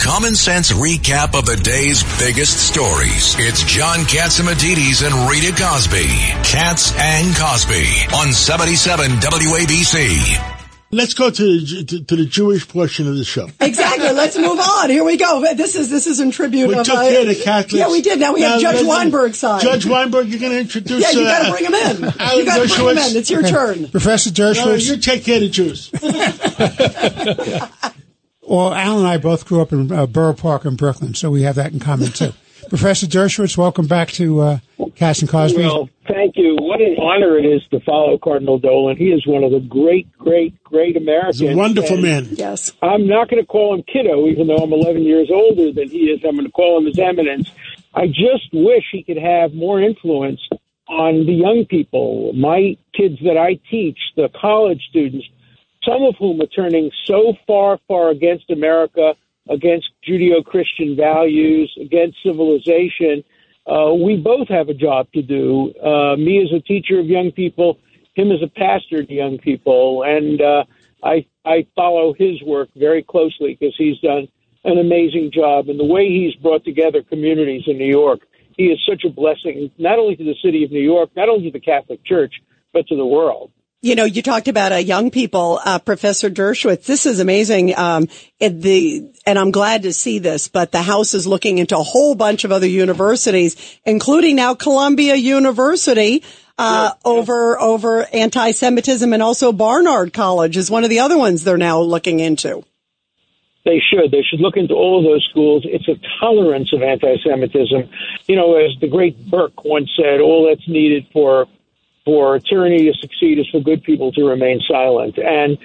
common sense recap of the day's biggest stories. It's John Catsimatidis and Rita Cosby. Cats and Cosby on 77 WABC. Let's go to, to, to the Jewish portion of the show. Exactly. Let's move on. Here we go. This is this is in tribute We of took uh, care of the Catholics. Yeah, we did. Now we have Judge let- Weinberg's side. Judge Weinberg, you're going to introduce. yeah, you got to uh, bring him in. Alan You got to bring him in. It's your turn. Professor No, Dershowitz. you take care of the Jews. well, Al and I both grew up in uh, Borough Park in Brooklyn, so we have that in common too. Professor Dershowitz, welcome back to uh, Cats and Cosby. Well, thank you. What an honor it is to follow Cardinal Dolan. He is one of the great, great, great Americans. He's a wonderful man. Yes. I'm not going to call him kiddo, even though I'm 11 years older than he is. I'm going to call him his eminence. I just wish he could have more influence on the young people, my kids that I teach, the college students, some of whom are turning so far, far against America, against Judeo Christian values, against civilization. Uh, we both have a job to do. Uh, me as a teacher of young people, him as a pastor to young people, and uh, I I follow his work very closely because he's done an amazing job. And the way he's brought together communities in New York, he is such a blessing not only to the city of New York, not only to the Catholic Church, but to the world. You know, you talked about uh, young people, uh, Professor Dershowitz. This is amazing. Um, it, the and I'm glad to see this. But the House is looking into a whole bunch of other universities, including now Columbia University, uh, over over anti-Semitism, and also Barnard College is one of the other ones they're now looking into. They should. They should look into all of those schools. It's a tolerance of anti-Semitism. You know, as the great Burke once said, all that's needed for for tyranny to succeed is for good people to remain silent. And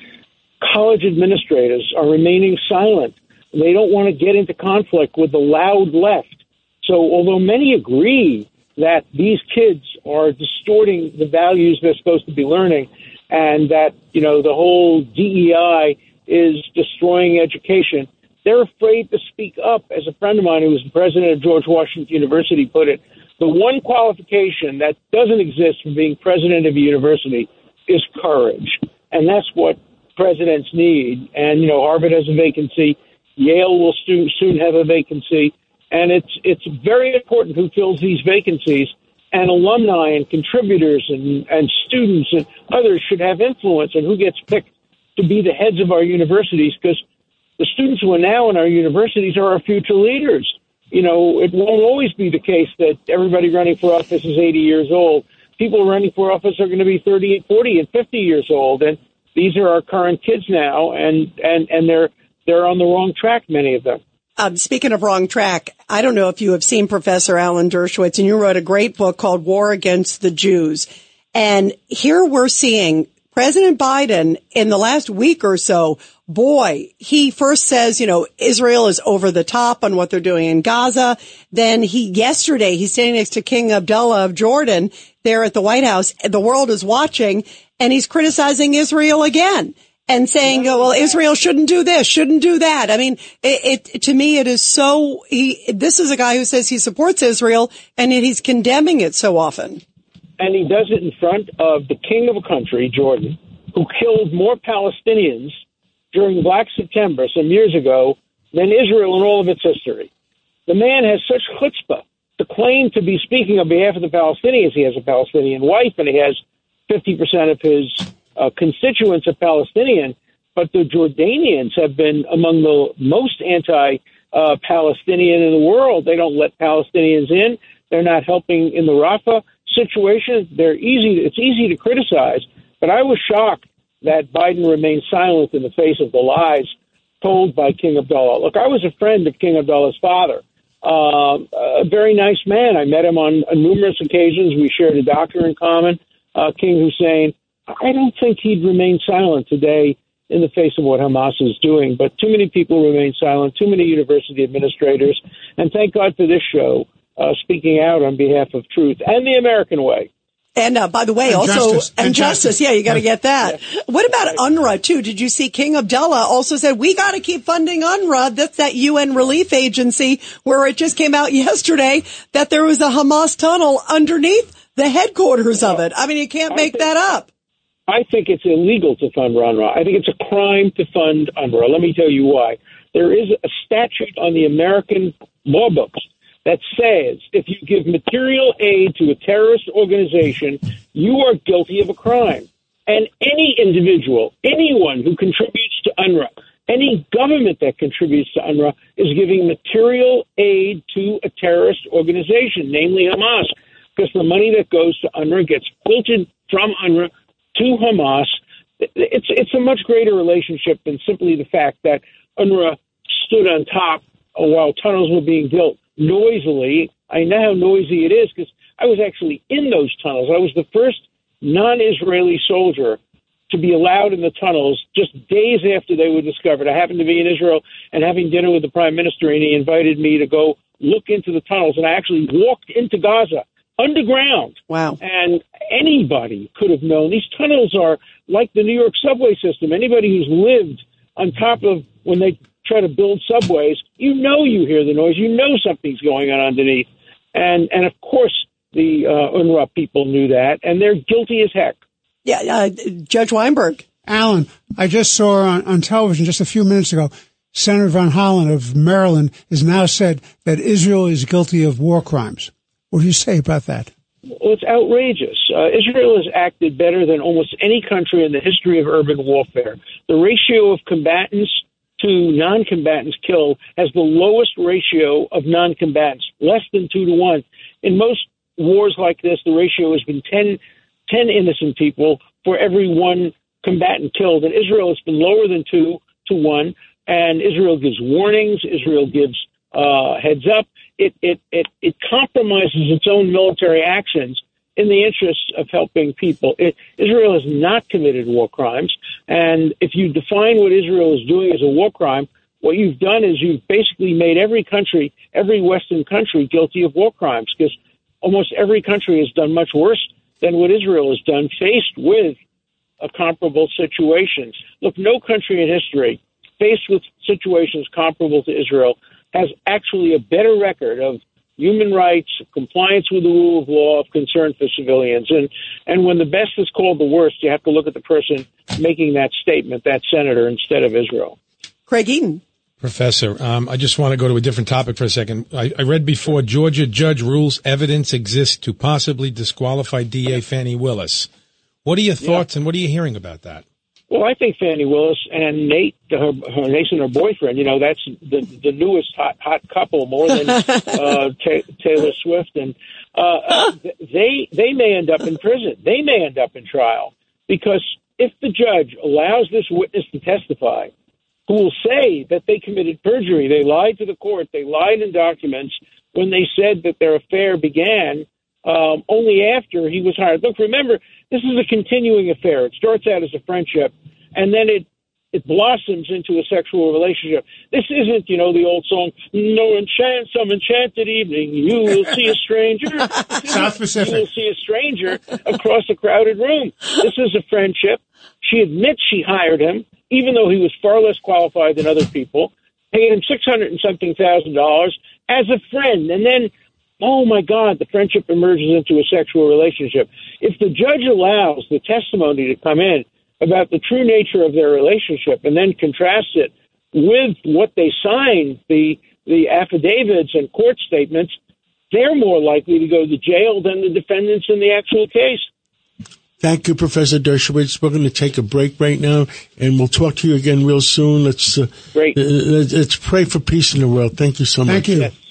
college administrators are remaining silent. They don't want to get into conflict with the loud left. So, although many agree that these kids are distorting the values they're supposed to be learning, and that you know the whole DEI is destroying education, they're afraid to speak up. As a friend of mine who was the president of George Washington University put it, the one qualification that doesn't exist for being president of a university is courage, and that's what presidents need. And you know, Harvard has a vacancy. Yale will stu- soon have a vacancy, and it's it's very important who fills these vacancies. And alumni and contributors and, and students and others should have influence on who gets picked to be the heads of our universities because the students who are now in our universities are our future leaders. You know, it won't always be the case that everybody running for office is 80 years old. People running for office are going to be 30 and 40 and 50 years old. And these are our current kids now, and, and, and they're, they're on the wrong track, many of them. Um, speaking of wrong track, I don't know if you have seen Professor Alan Dershowitz, and you wrote a great book called War Against the Jews. And here we're seeing President Biden in the last week or so, boy, he first says, you know, Israel is over the top on what they're doing in Gaza. Then he, yesterday, he's standing next to King Abdullah of Jordan there at the White House. The world is watching and he's criticizing Israel again and saying, oh, well, Israel shouldn't do this, shouldn't do that. I mean, it, it, to me, it is so, he, this is a guy who says he supports Israel and yet he's condemning it so often. And he does it in front of the king of a country, Jordan, who killed more Palestinians during Black September some years ago than Israel in all of its history. The man has such chutzpah to claim to be speaking on behalf of the Palestinians. He has a Palestinian wife and he has 50% of his uh, constituents are Palestinian, but the Jordanians have been among the most anti uh, Palestinian in the world. They don't let Palestinians in. They're not helping in the Rafah situation. They're easy. It's easy to criticize, but I was shocked that Biden remained silent in the face of the lies told by King Abdullah. Look, I was a friend of King Abdullah's father, uh, a very nice man. I met him on numerous occasions. We shared a doctor in common, uh, King Hussein. I don't think he'd remain silent today in the face of what Hamas is doing, but too many people remain silent, too many university administrators, and thank God for this show uh, speaking out on behalf of truth and the American way. And uh, by the way, And also justice. and, And justice. justice. Yeah, you got to get that. What about UNRWA too? Did you see King Abdullah also said we got to keep funding UNRWA? That's that UN relief agency where it just came out yesterday that there was a Hamas tunnel underneath the headquarters of it. I mean, you can't make that up. I think it's illegal to fund UNRWA. I think it's a crime to fund UNRWA. Let me tell you why. there is a statute on the American law books that says if you give material aid to a terrorist organization, you are guilty of a crime. And any individual, anyone who contributes to UNRWA, any government that contributes to UNRWA is giving material aid to a terrorist organization, namely Hamas, because the money that goes to UNRWA gets filtered from UNRWA to Hamas. It's it's a much greater relationship than simply the fact that UNRWA stood on top while tunnels were being built noisily. I know how noisy it is because I was actually in those tunnels. I was the first non-Israeli soldier to be allowed in the tunnels just days after they were discovered. I happened to be in Israel and having dinner with the prime minister, and he invited me to go look into the tunnels. And I actually walked into Gaza underground. Wow. And anybody could have known. These tunnels are like the New York subway system. Anybody who's lived on top of when they try to build subways, you know you hear the noise. You know something's going on underneath. And and of course the uh, UNRWA people knew that, and they're guilty as heck. Yeah, uh, Judge Weinberg. Alan, I just saw on, on television just a few minutes ago, Senator Van Hollen of Maryland has now said that Israel is guilty of war crimes. What do you say about that? Well, it's outrageous. Uh, Israel has acted better than almost any country in the history of urban warfare. The ratio of combatants to non-combatants killed has the lowest ratio of non-combatants, less than two to one. In most wars like this, the ratio has been 10, 10 innocent people for every one combatant killed. In Israel, it's been lower than two to one. And Israel gives warnings. Israel gives uh, heads up. It, it, it, it compromises its own military actions in the interests of helping people. It, Israel has not committed war crimes. And if you define what Israel is doing as a war crime, what you've done is you've basically made every country, every Western country, guilty of war crimes because almost every country has done much worse than what Israel has done, faced with a comparable situation. Look, no country in history faced with situations comparable to Israel has actually a better record of human rights, compliance with the rule of law, of concern for civilians. And and when the best is called the worst, you have to look at the person making that statement, that senator, instead of Israel. Craig Eaton. Professor, um, I just want to go to a different topic for a second. I, I, read before Georgia judge rules evidence exists to possibly disqualify DA Fani Willis. What are your thoughts yeah. and what are you hearing about that? Well, I think Fani Willis and Nate, her, her Nathan, her boyfriend, you know, that's the the newest hot hot couple more than uh, Taylor Swift, and uh, uh, they they may end up in prison. They may end up in trial because if the judge allows this witness to testify, who will say that they committed perjury. They lied to the court. They lied in documents when they said that their affair began um, only after he was hired. Look, remember, this is a continuing affair. It starts out as a friendship, and then it it blossoms into a sexual relationship. This isn't, you know, the old song, No enchant, some enchanted evening, you will see a stranger. South Pacific. You will see a stranger across a crowded room. This is a friendship. She admits she hired him even though he was far less qualified than other people, paid him six hundred and something thousand dollars as a friend, and then, oh my God, the friendship emerges into a sexual relationship. If the judge allows the testimony to come in about the true nature of their relationship, and then contrasts it with what they signed, the the affidavits and court statements, they're more likely to go to jail than the defendants in the actual case. Thank you, Professor Dershowitz. We're going to take a break right now, and we'll talk to you again real soon. Let's uh, Great. Uh, let's pray for peace in the world. Thank you so much. Thank you. Yes.